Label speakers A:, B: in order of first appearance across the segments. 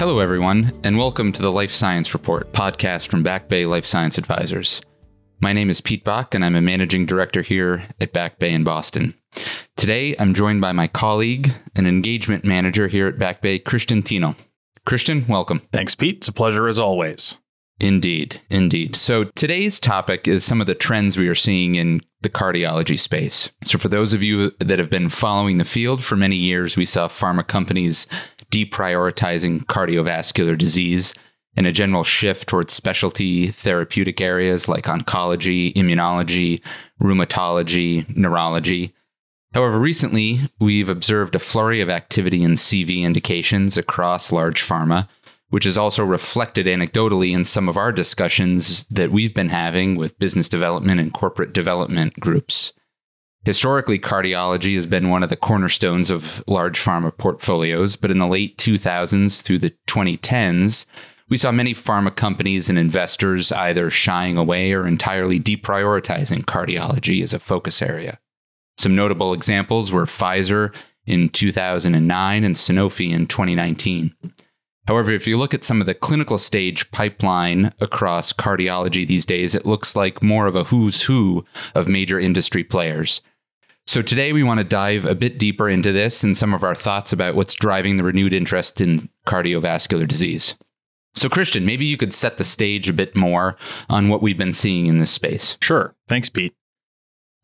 A: Hello, everyone, and welcome to the Life Science Report podcast from Back Bay Life Science Advisors. My name is Pete Bak, and I'm a managing director here at Back Bay in Boston. Today, I'm joined by my colleague and engagement manager here at Back Bay, Christian Thienel. Christian, welcome.
B: Thanks, Pete. It's a pleasure as always.
A: Indeed, indeed. So today's topic is some of the trends we are seeing in the cardiology space. So for those of you that have been following the field for many years, we saw pharma companies deprioritizing cardiovascular disease and a general shift towards specialty therapeutic areas like oncology, immunology, rheumatology, neurology. However, recently we've observed a flurry of activity in CV indications across large pharma which is also reflected anecdotally in some of our discussions that we've been having with business development and corporate development groups. Historically, cardiology has been one of the cornerstones of large pharma portfolios, but in the late 2000s through the 2010s, we saw many pharma companies and investors either shying away or entirely deprioritizing cardiology as a focus area. Some notable examples were Pfizer in 2009 and Sanofi in 2019. However, if you look at some of the clinical stage pipeline across cardiology these days, it looks like more of a who's who of major industry players. So today we want to dive a bit deeper into this and some of our thoughts about what's driving the renewed interest in cardiovascular disease. So, Christian, maybe you could set the stage a bit more on what we've been seeing in this space.
B: Sure. Thanks, Pete.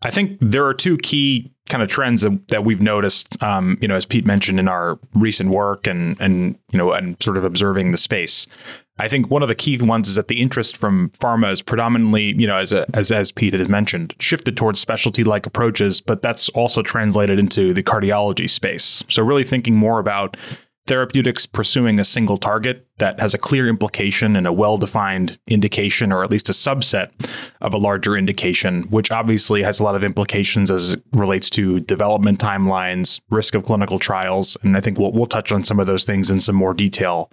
B: I think there are two key kind of trends that, we've noticed, um, you know, as Pete mentioned in our recent work and and you know and sort of observing the space. I think one of the key ones is that the interest from pharma is predominantly, you know, as a, as as Pete has mentioned, shifted towards specialty like approaches, but that's also translated into the cardiology space. So really thinking more about therapeutics pursuing a single target that has a clear implication and a well defined indication, or at least a subset of a larger indication, which obviously has a lot of implications as it relates to development timelines, risk of clinical trials. And I think we'll, we'll touch on some of those things in some more detail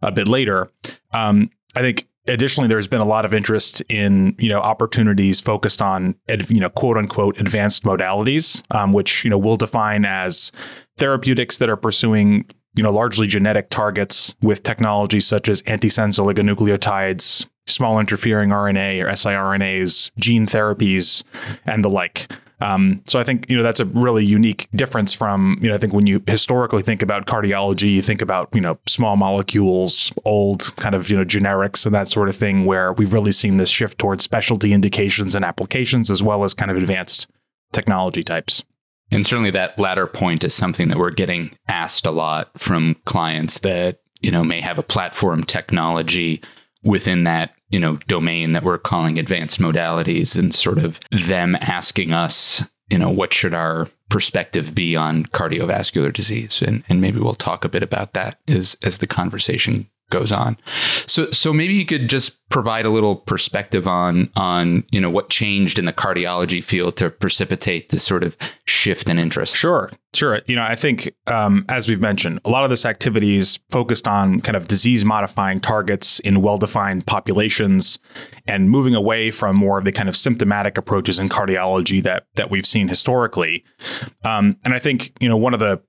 B: a bit later. Um, I think additionally there's been a lot of interest in you know opportunities focused on you know quote unquote advanced modalities um, which you know we'll define as therapeutics that are pursuing you know, largely genetic targets with technologies such as antisense oligonucleotides, small interfering RNA or siRNAs, gene therapies, and the like. Um, so I think you know that's a really unique difference from you know I think when you historically think about cardiology, you think about you know small molecules, old kind of you know generics and that sort of thing, where we've really seen this shift towards specialty indications and applications as well as kind of advanced technology types.
A: And certainly that latter point is something that we're getting asked a lot from clients that, you know, may have a platform technology within that, you know, domain that we're calling advanced modalities and sort of them asking us, you know, what should our perspective be on cardiovascular disease? And and maybe we'll talk a bit about that as as the conversation goes on. So so maybe you could just provide a little perspective on on you know what changed in the cardiology field to precipitate this sort of shift in interest.
B: Sure, sure. You know, I think um, as we've mentioned, a lot of this activity is focused on kind of disease modifying targets in well defined populations, and moving away from more of the kind of symptomatic approaches in cardiology that that we've seen historically. Um, and I think you know one of the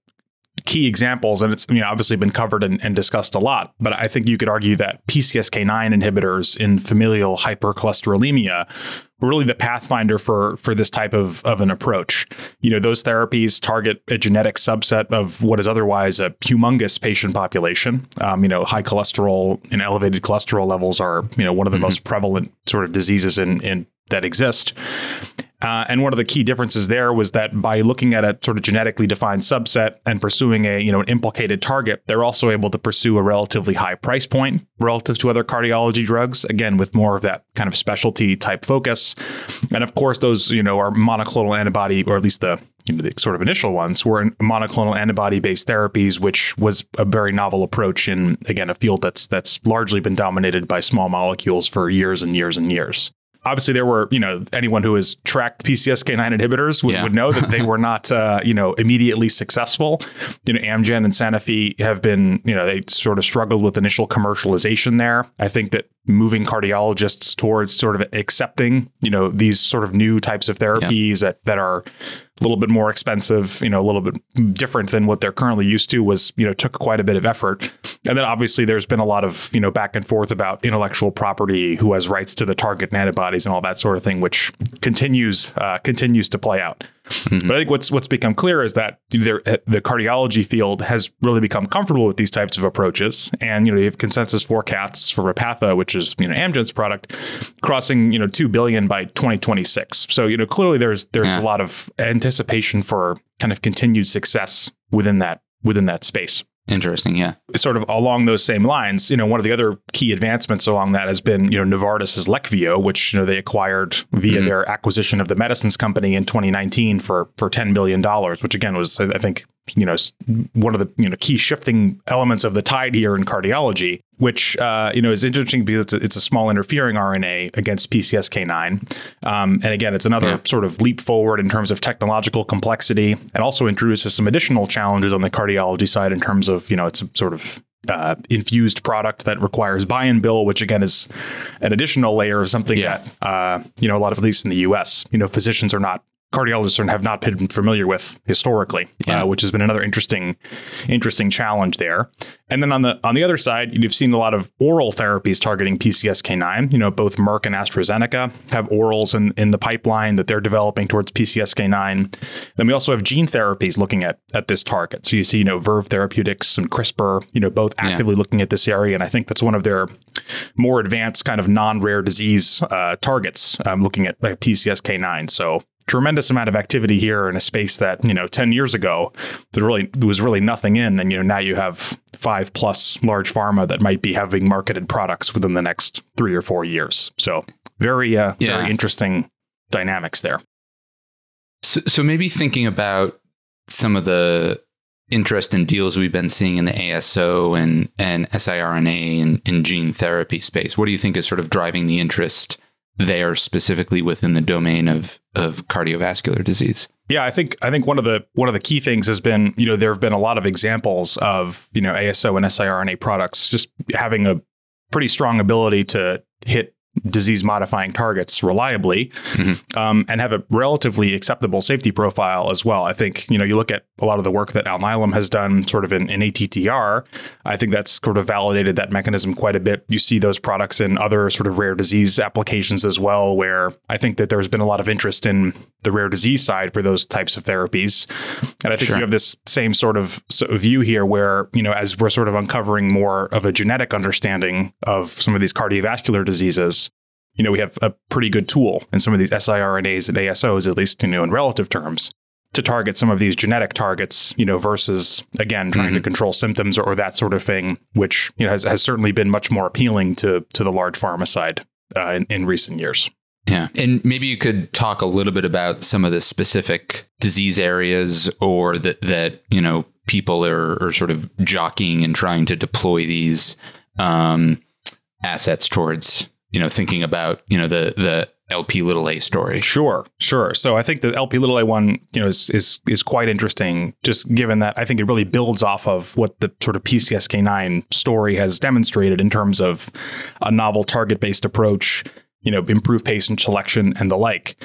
B: key examples, and it's you know obviously been covered and, and, discussed a lot. But I think you could argue that PCSK9 inhibitors in familial hypercholesterolemia were really the pathfinder for for this type of of an approach. You know, those therapies target a genetic subset of what is otherwise a humongous patient population. Um, you know, high cholesterol and elevated cholesterol levels are you know one of the mm-hmm. most prevalent sort of diseases in in that exist. Uh, and one of the key differences there was that by looking at a sort of genetically defined subset and pursuing a you know an implicated target, they're also able to pursue a relatively high price point relative to other cardiology drugs. Again, with more of that kind of specialty type focus, and of course those you know are monoclonal antibody or at least the you know, the sort of initial ones were monoclonal antibody based therapies, which was a very novel approach in again a field that's that's largely been dominated by small molecules for years and years and years obviously there were you know anyone who has tracked PCSK9 inhibitors would, yeah. would know that they were not uh, you know immediately successful. You know Amgen and Sanofi have been you know they sort of struggled with initial commercialization there. I think that moving cardiologists towards sort of accepting you know these sort of new types of therapies yeah. that that are a little bit more expensive, you know, a little bit different than what they're currently used to was, you know, took quite a bit of effort. And then obviously there's been a lot of, you know, back and forth about intellectual property, who has rights to the target and antibodies and all that sort of thing, which continues uh, continues to play out. Mm-hmm. But I think what's what's become clear is that there, the cardiology field has really become comfortable with these types of approaches, and you know you have consensus forecasts for Repatha, which is you know Amgen's product, crossing you know two billion by 2026. So you know clearly there's there's yeah. a lot of anticipation for kind of continued success within that within that space.
A: Interesting, yeah.
B: Sort of along those same lines, you know, one of the other key advancements along that has been, you know, Novartis's Leqvio, which you know they acquired via mm-hmm. their acquisition of the medicines company in 2019 for for 10 billion dollars, which again was I think you know one of the you know key shifting elements of the tide here in cardiology which uh, you know is interesting because it's a, it's a, small interfering RNA against PCSK9, um, and again, it's another yeah. sort of leap forward in terms of technological complexity, and also introduces some additional challenges on the cardiology side in terms of you know it's a sort of uh, infused product that requires buy and bill, which again is an additional layer of something yeah. that uh, you know a lot of at least in the U.S. you know physicians are not cardiologists have not been familiar with historically, yeah. uh, which has been another interesting, interesting challenge there. And then on the on the other side, you've seen a lot of oral therapies targeting PCSK9. You know, both Merck and AstraZeneca have orals in, in the pipeline that they're developing towards PCSK9. Then we also have gene therapies looking at at this target. So you see, you know, Verve Therapeutics and CRISPR, you know, both actively yeah. looking at this area, and I think that's one of their more advanced kind of non-rare disease uh, targets, um, looking at like, PCSK9. So tremendous amount of activity here in a space that you know 10 years ago there really there was really nothing in. And you know now you have five plus large pharma that might be having marketed products within the next three or four years. So very uh, yeah. very interesting dynamics there.
A: So, so maybe thinking about some of the interest in deals we've been seeing in the ASO and and siRNA and, and gene therapy space what do you think is sort of driving the interest there specifically within the domain of of cardiovascular disease.
B: Yeah, I think I think one of the one of the key things has been, you know, there have been a lot of examples of, you know, ASO and siRNA products just having a pretty strong ability to hit disease modifying targets reliably mm-hmm. um, and have a relatively acceptable safety profile as well. I think, you know, you look at a lot of the work that Alnylam has done sort of in, in ATTR, I think that's sort of validated that mechanism quite a bit. You see those products in other sort of rare disease applications as well, where I think that there's been a lot of interest in the rare disease side for those types of therapies. And I think sure. you have this same sort of view here where, you know, as we're sort of uncovering more of a genetic understanding of some of these cardiovascular diseases, you know, we have a pretty good tool in some of these siRNAs and ASOs, at least, you know, in relative terms, to target some of these genetic targets, you know, versus again trying mm-hmm. to control symptoms or, or, that sort of thing, which you know has, has certainly been much more appealing to to the large pharma side uh, in, in recent years.
A: Yeah. And maybe you could talk a little bit about some of the specific disease areas or that that, you know, people are, are sort of jockeying and trying to deploy these um, assets towards you know, thinking about, you know, the the LP little a story.
B: Sure, sure. So I think the LP little a one, you know, is is is quite interesting, just given that I think it really builds off of what the sort of PCSK9 story has demonstrated in terms of a novel target based approach, you know, improved patient selection and the like.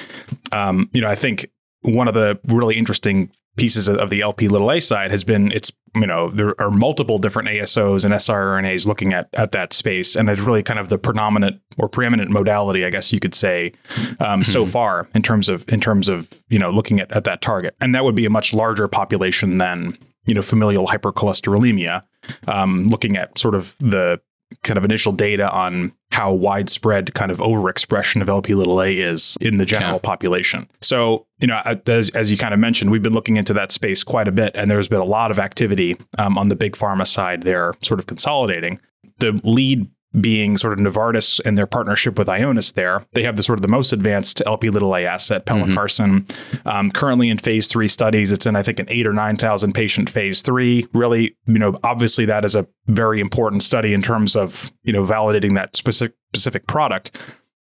B: Um, you know, I think one of the really interesting pieces of the LP little a side has been it's you know there are multiple different ASOs and siRNAs looking at at that space, and it's really kind of the predominant or preeminent modality, I guess you could say, um, so mm-hmm. far in terms of in terms of you know looking at at that target, and that would be a much larger population than you know familial hypercholesterolemia, um, looking at sort of the kind of initial data on how widespread kind of overexpression of LP little a is in the general yeah. population. So, you know, as, as you kind of mentioned, we've been looking into that space quite a bit, and there's been a lot of activity um, on the big pharma side there, sort of consolidating. The lead being sort of Novartis and their partnership with Ionis there. They have the sort of the most advanced LP little a asset, pelacarsen, mm-hmm. um, currently in phase three studies. It's in, I think, an eight or 9,000 patient phase three. Really, you know, obviously that is a very important study in terms of, you know, validating that specific, specific product.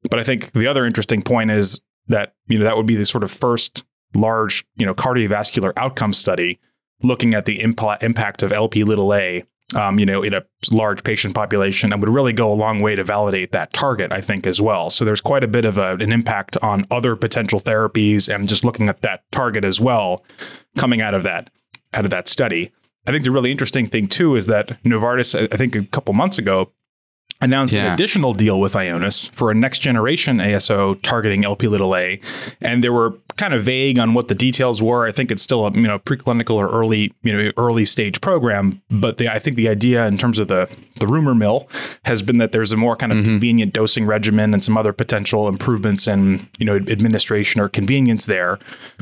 B: But I think the other interesting point is that, you know, that would be the sort of first large, you know, cardiovascular outcome study looking at the imp- impact of LP little a um, you know, in a large patient population and would really go a long way to validate that target, I think, as well. So there's quite a bit of a, an impact on other potential therapies and just looking at that target as well coming out of that out of that study. I think the really interesting thing too is that Novartis, I think a couple months ago, announced yeah. an additional deal with Ionis for a next generation ASO targeting LP little a, and they were kind of vague on what the details were. I think it's still a you know preclinical or early you know early stage program, but the, I think the idea in terms of the the rumor mill has been that there's a more kind of mm-hmm. convenient dosing regimen and some other potential improvements in you know administration or convenience there,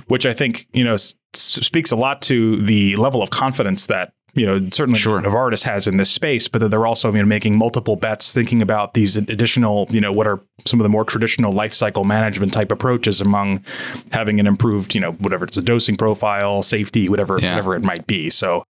B: which I think you know s- speaks a lot to the level of confidence that you know, certainly sure. Novartis has in this space, but that they're also you know making multiple bets, thinking about these additional, you know, what are some of the more traditional life cycle management type approaches among having an improved, you know, whatever it's a dosing profile, safety, whatever, yeah. whatever it might be. So,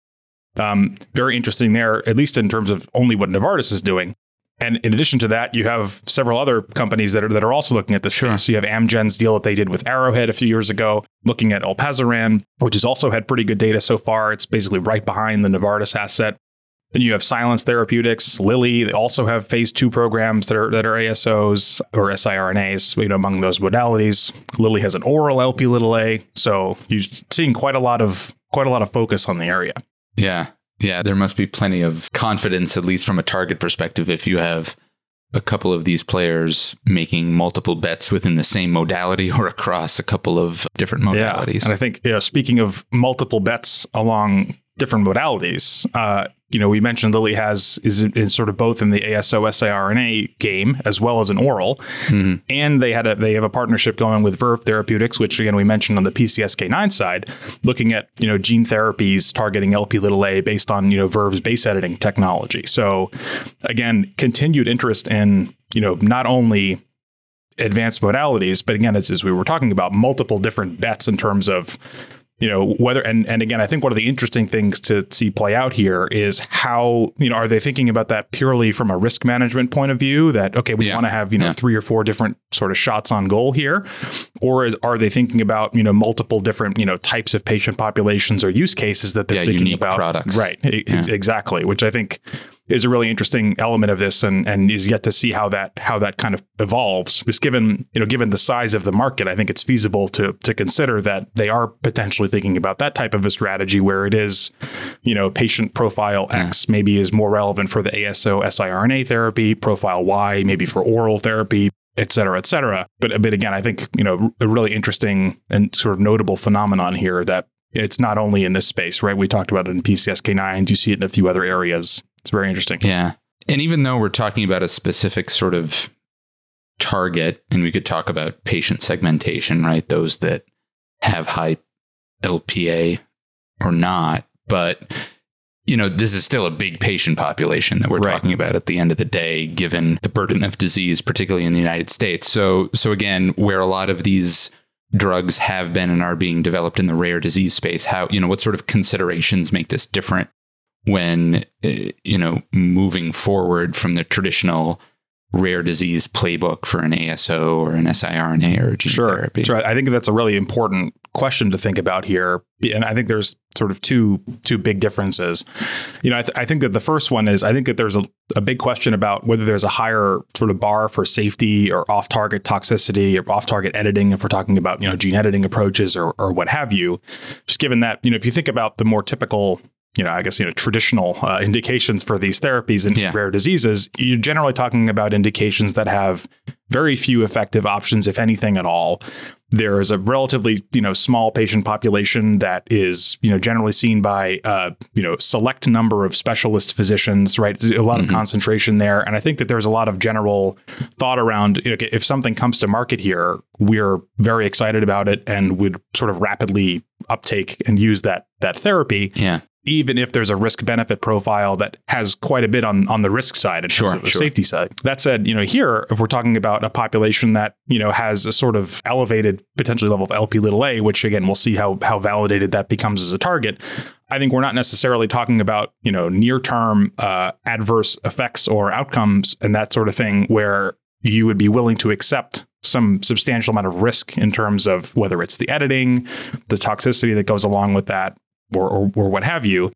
B: um, very interesting there, at least in terms of only what Novartis is doing. And in addition to that, you have several other companies that are that are also looking at this. Sure. So you have Amgen's deal that they did with Arrowhead a few years ago, looking at olpasiran, which has also had pretty good data so far. It's basically right behind the Novartis asset. Then you have Silence Therapeutics, Lilly. They also have phase two programs that are that are ASOs or siRNAs. You know, among those modalities, Lilly has an oral LP little a. So you're seeing quite a lot of quite a lot of focus on the area.
A: Yeah, yeah, there must be plenty of confidence, at least from a target perspective, if you have a couple of these players making multiple bets within the same modality or across a couple of different modalities.
B: Yeah. And I think, know, speaking of multiple bets along different modalities, uh, you know, we mentioned Lilly has is, is sort of both in the ASO siRNA game as well as an oral, mm-hmm. and they had a they have a partnership going with Verve Therapeutics, which again we mentioned on the PCSK9 side, looking at you know gene therapies targeting LP little a based on you know Verve's base editing technology. So again, continued interest in you know not only advanced modalities, but again, as, as we were talking about, multiple different bets in terms of you know whether and and again i think one of the interesting things to see play out here is how you know are they thinking about that purely from a risk management point of view that okay we yeah. want to have you know yeah. three or four different sort of shots on goal here or is are they thinking about you know multiple different you know types of patient populations or use cases that they're
A: yeah,
B: thinking about
A: products
B: right exactly which i think is a really interesting element of this and and is yet to see how that how that kind of evolves. Just given, you know, given the size of the market, I think it's feasible to to consider that they are potentially thinking about that type of a strategy where it is, you know, patient profile X yeah. maybe is more relevant for the ASO siRNA therapy, profile Y maybe for oral therapy, et cetera, et cetera. But, but again, I think, you know, a really interesting and sort of notable phenomenon here that it's not only in this space, right? We talked about it in PCSK9s. You see it in a few other areas. It's very interesting.
A: Yeah. And even though we're talking about a specific sort of target, and we could talk about patient segmentation, right? Those that have high LPA or not, but you know, this is still a big patient population that we're right. talking about at the end of the day, given the burden of disease, particularly in the United States. So, so again, where a lot of these drugs have been and are being developed in the rare disease space, how you know what sort of considerations make this different when uh, you know moving forward from the traditional rare disease playbook for an ASO or an siRNA or gene
B: sure,
A: therapy.
B: Sure. I think that's a really important question to think about here. And I think there's sort of two two big differences. You know, I, th- I think that the first one is I think that there's a, a big question about whether there's a higher sort of bar for safety or off-target toxicity or off-target editing if we're talking about, you know, gene editing approaches or, or what have you. Just given that, you know, if you think about the more typical you know, I guess, you know, traditional uh, indications for these therapies in yeah. rare diseases, you're generally talking about indications that have very few effective options, if anything at all. There is a relatively, you know, small patient population that is, you know, generally seen by, uh, you know, select number of specialist physicians, right? There's a lot mm-hmm. of concentration there. And I think that there's a lot of general thought around, you know, if something comes to market here, we're very excited about it and would sort of rapidly uptake and use that that therapy.
A: Yeah
B: even if there's a risk benefit profile that has quite a bit on on the risk side and sure, the sure. safety side. That said, you know, here if we're talking about a population that you know has a sort of elevated potentially level of LP little a, which again we'll see how how validated that becomes as a target. I think we're not necessarily talking about you know near term uh, adverse effects or outcomes and that sort of thing where you would be willing to accept some substantial amount of risk in terms of whether it's the editing, the toxicity that goes along with that, or, or, or what have you.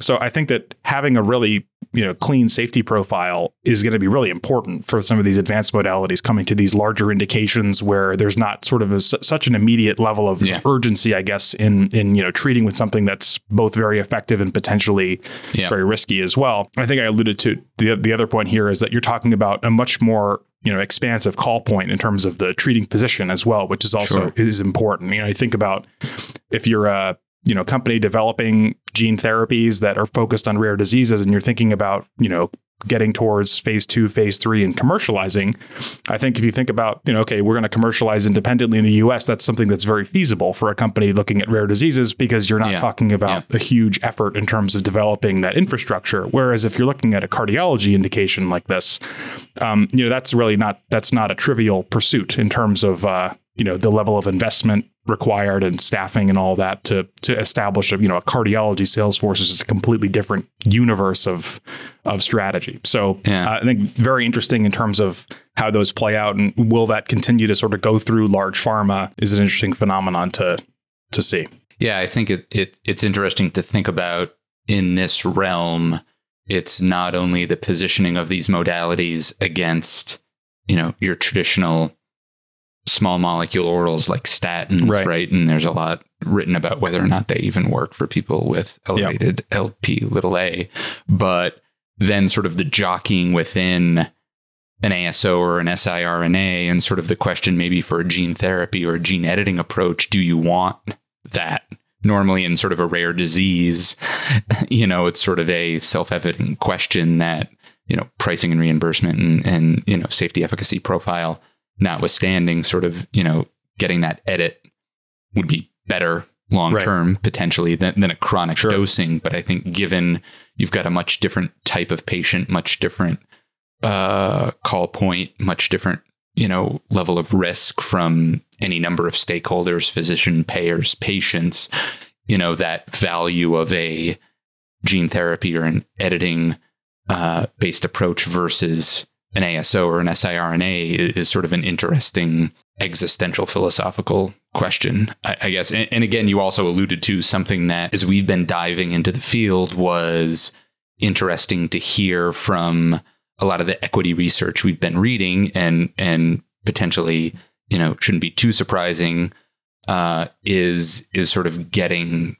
B: so I think that having a really you know clean safety profile is going to be really important for some of these advanced modalities coming to these larger indications where there's not sort of a, such an immediate level of
A: Yeah.
B: urgency, I guess, in in you know treating with something that's both very effective and potentially
A: Yeah.
B: very risky as well. I think I alluded to the the other point here is that you're talking about a much more you know expansive call point in terms of the treating physician as well, which is also
A: Sure.
B: is important. You know, you think about if you're a you know company developing gene therapies that are focused on rare diseases and you're thinking about you know getting towards phase two phase three and commercializing i think if you think about you know okay we're going to commercialize independently in the us that's something that's very feasible for a company looking at rare diseases because you're not
A: Yeah.
B: talking about a huge effort in terms of developing that infrastructure whereas if you're looking at a cardiology indication like this um, you know that's really not that's not a trivial pursuit in terms of uh, you know the level of investment required and staffing and all that to to establish a you know a cardiology sales force is just a completely different universe of of strategy. So
A: Yeah.
B: uh, I think very interesting in terms of how those play out and will that continue to sort of go through large pharma is an interesting phenomenon to to see.
A: Yeah, I think it, it it's interesting to think about in this realm. It's not only the positioning of these modalities against, you know, your traditional small molecule orals like statins,
B: Right.
A: right? And there's a lot written about whether or not they even work for people with elevated LP little a. But then sort of the jockeying within an ASO or an siRNA and sort of the question maybe for a gene therapy or a gene editing approach, do you want that? Normally in sort of a rare disease, you know, it's sort of a self-evident question that, you know, pricing and reimbursement and, and you know, safety efficacy profile notwithstanding, sort of, you know, getting that edit would be better long term potentially than, than a chronic
B: Sure.
A: dosing. But I think given you've got a much different type of patient, much different uh, call point, much different, you know, level of risk from any number of stakeholders, physician, payers, patients, you know, that value of a gene therapy or an editing uh, based approach versus an ASO or an siRNA is, is sort of an interesting existential philosophical question, I, I guess. And, and again, you also alluded to something that, as we've been diving into the field, was interesting to hear from a lot of the equity research we've been reading, and and potentially, you know, shouldn't be too surprising. Uh, is is sort of getting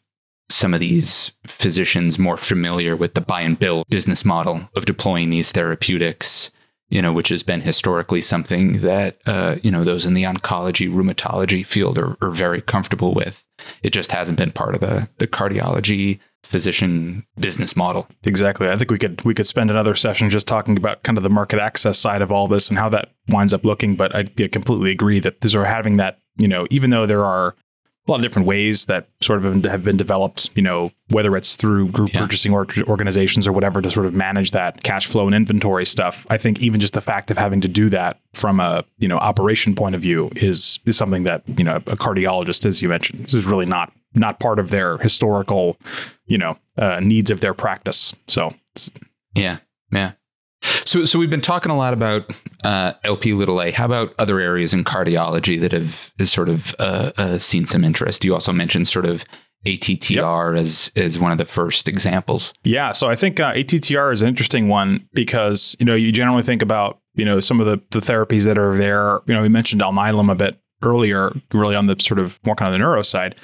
A: some of these physicians more familiar with the buy and bill business model of deploying these therapeutics you know, which has been historically something that, uh, you know, those in the oncology, rheumatology field are, are very comfortable with. It just hasn't been part of the, the cardiology physician business model.
B: Exactly. I think we could we could spend another session just talking about kind of the market access side of all this and how that winds up looking. But I completely agree that these are having that, you know, even though there are a lot of different ways that sort of have been developed, you know, whether it's through group
A: Yeah.
B: purchasing or organizations or whatever to sort of manage that cash flow and inventory stuff. I think even just the fact of having to do that from a, you know, operation point of view is is something that, you know, a cardiologist, as you mentioned, this is really not not part of their historical, you know, uh, needs of their practice. So it's,
A: Yeah. Yeah. So, so we've been talking a lot about uh, LP little a. How about other areas in cardiology that have has sort of uh, uh, seen some interest? You also mentioned sort of ATTR as as one of the first examples.
B: Yeah, so I think uh, ATTR is an interesting one because you know you generally think about you know some of the the therapies that are there. You know, we mentioned Alnylam a bit earlier, really on the sort of more kind of the neuro side.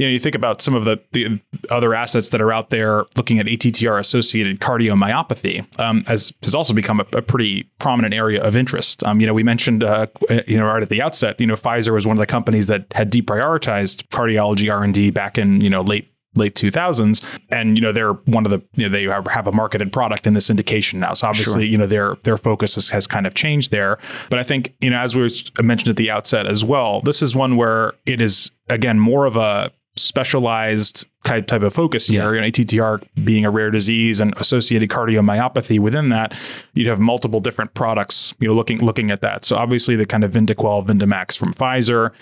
B: You know, you think about some of the, the other assets that are out there looking at ATTR associated cardiomyopathy um, as has also become a, a pretty prominent area of interest. Um, you know, we mentioned, uh, you know, right at the outset, you know, Pfizer was one of the companies that had deprioritized cardiology R and D back in you know late late 2000s and you know they're one of the you know they have have a marketed product in this indication now. So obviously you know their their focus has, has kind of changed there. But i think you know as we mentioned at the outset as well this is one where it is again more of a specialized type type of focus here
A: Yeah.
B: know, ATTR being a rare disease and associated cardiomyopathy within that you'd have multiple different products you know looking looking at that so obviously the kind of Vyndaqel Vyndamax from Pfizer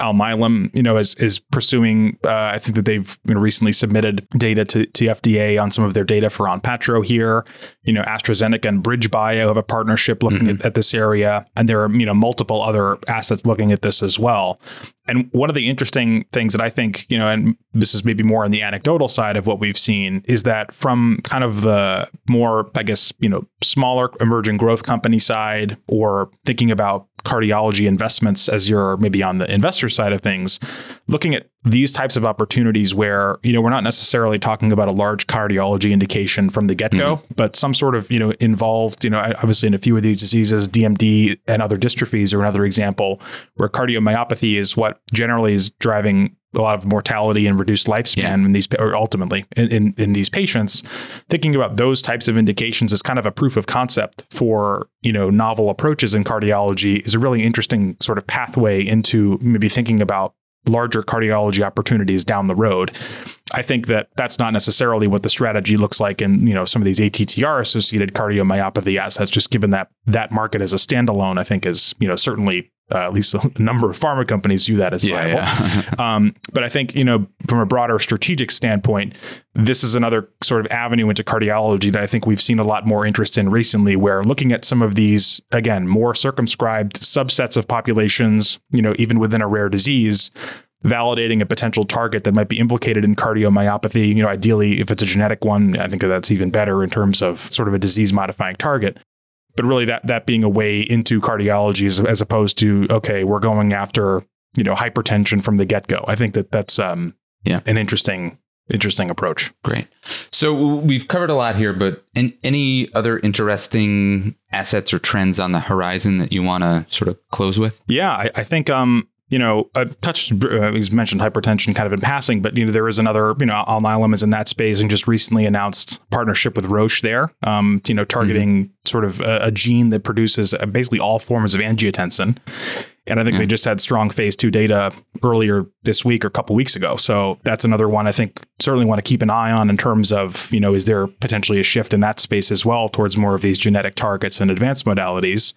B: Alnylam, you know, is is pursuing. Uh, I think that they've you know, recently submitted data to, to FDA on some of their data for Onpattro here. You know, AstraZeneca and BridgeBio have a partnership looking at, at this area, and there are you know multiple other assets looking at this as well. And one of the interesting things that I think, you know, and this is maybe more more on the anecdotal side of what we've seen is that from kind of the more, I guess, you know, smaller emerging growth company side or thinking about cardiology investments as you're maybe on the investor side of things, looking at these types of opportunities where, you know, we're not necessarily talking about a large cardiology indication from the get-go, mm-hmm. but some sort of, you know, involved, you know, obviously in a few of these diseases, DMD and other dystrophies are another example where cardiomyopathy is what generally is driving a lot of mortality and reduced lifespan yeah. in these, or ultimately in, in, in these patients. Thinking about those types of indications as kind of a proof of concept for you know novel approaches in cardiology is a really interesting sort of pathway into maybe thinking about larger cardiology opportunities down the road. I think that that's not necessarily what the strategy looks like in you know some of these ATTR associated cardiomyopathy assets. Just given that that market as a standalone, I think is you know certainly uh, at least a number of pharma companies view that as yeah, viable. Yeah. um, but I think, you know, from a broader strategic standpoint, this is another sort of avenue into cardiology that I think we've seen a lot more interest in recently, where looking at some of these, again, more circumscribed subsets of populations, you know, even within a rare disease, validating a potential target that might be implicated in cardiomyopathy. You know, ideally, if it's a genetic one, I think that's even better in terms of sort of a disease modifying target but really that that being a way into cardiology as, as opposed to okay, we're going after you know hypertension from the get go. I think that that's um, yeah an interesting interesting approach.
A: Great. So we've covered a lot here, but any other interesting assets or trends on the horizon that you want to sort of close with?
B: Yeah, I, I think um, you know, I touched, uh, he's mentioned hypertension kind of in passing, but, you know, there is another, you know, Alnylam is in that space and just recently announced partnership with Roche there, um, you know, targeting. Sort of a, a, gene that produces uh, basically all forms of angiotensin. And I think they just had strong phase two data earlier this week or a couple weeks ago. So that's another one I think certainly want to keep an eye on in terms of, you know, is there potentially a shift in that space as well towards more of these genetic targets and advanced modalities?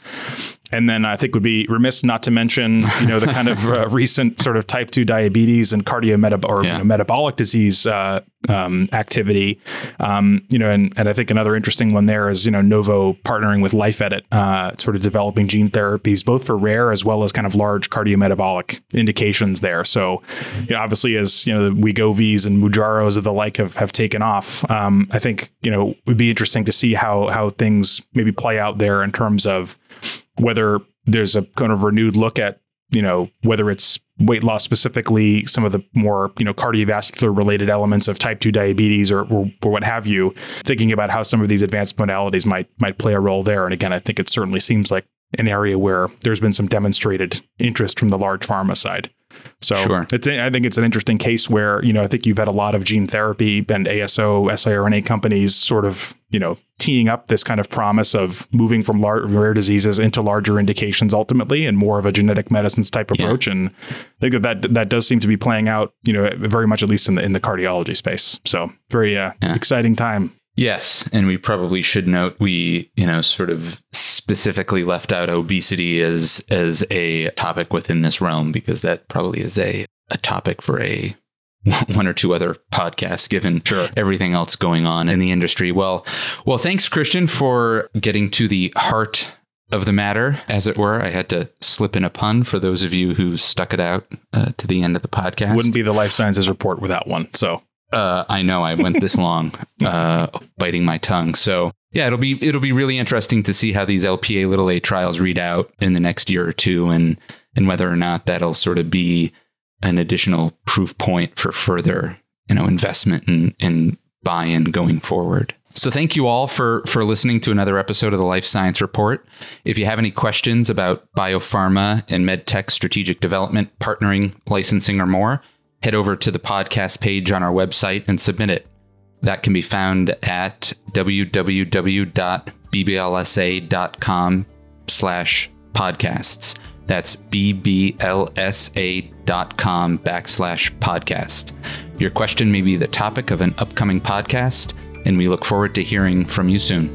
B: And then I think would be remiss not to mention, you know, the kind of uh, recent sort of type two diabetes and cardiometabolic or yeah. you know, metabolic disease uh, um, activity. Um, you know, and, and I think another interesting one there is, you know, Novo partnering with Life Edit, uh, sort of developing gene therapies, both for rare as well as kind of large cardiometabolic indications there. So, you know, obviously as, you know, the Wegovys and Mounjaros of the like have, have taken off, um, I think, you know, it would be interesting to see how, how things maybe play out there in terms of whether there's a kind of renewed look at you know whether it's weight loss specifically some of the more you know cardiovascular related elements of type 2 diabetes or, or, or what have you thinking about how some of these advanced modalities might might play a role there and again i think it certainly seems like an area where there's been some demonstrated interest from the large pharma side so sure. it's I think it's an interesting case where you know I think you've had a lot of gene therapy and ASO siRNA companies sort of you know teeing up this kind of promise of moving from lar- rare diseases into larger indications ultimately and more of a genetic medicines type approach yeah. and I think that, that that does seem to be playing out you know very much at least in the in the cardiology space so very uh, yeah. exciting time
A: Yes, and we probably should note we, you know, sort of specifically left out obesity as as a topic within this realm because that probably is a a topic for a one or two other podcasts given sure. everything else going on in the industry. Well, well, thanks Christian for getting to the heart of the matter, as it were. I had to slip in a pun for those of you who stuck it out uh, to the end of the podcast.
B: Wouldn't be the life sciences report without one. So
A: uh, I know I went this long, uh, biting my tongue. So yeah, it'll be it'll be really interesting to see how these LPA little a trials read out in the next year or two, and and whether or not that'll sort of be an additional proof point for further you know investment and, and buy-in going forward. So thank you all for for listening to another episode of the Life Science Report. If you have any questions about biopharma and medtech strategic development, partnering, licensing, or more head over to the podcast page on our website and submit it. That can be found at www.bblsa.com slash podcasts. That's bblsa.com backslash podcast. Your question may be the topic of an upcoming podcast, and we look forward to hearing from you soon.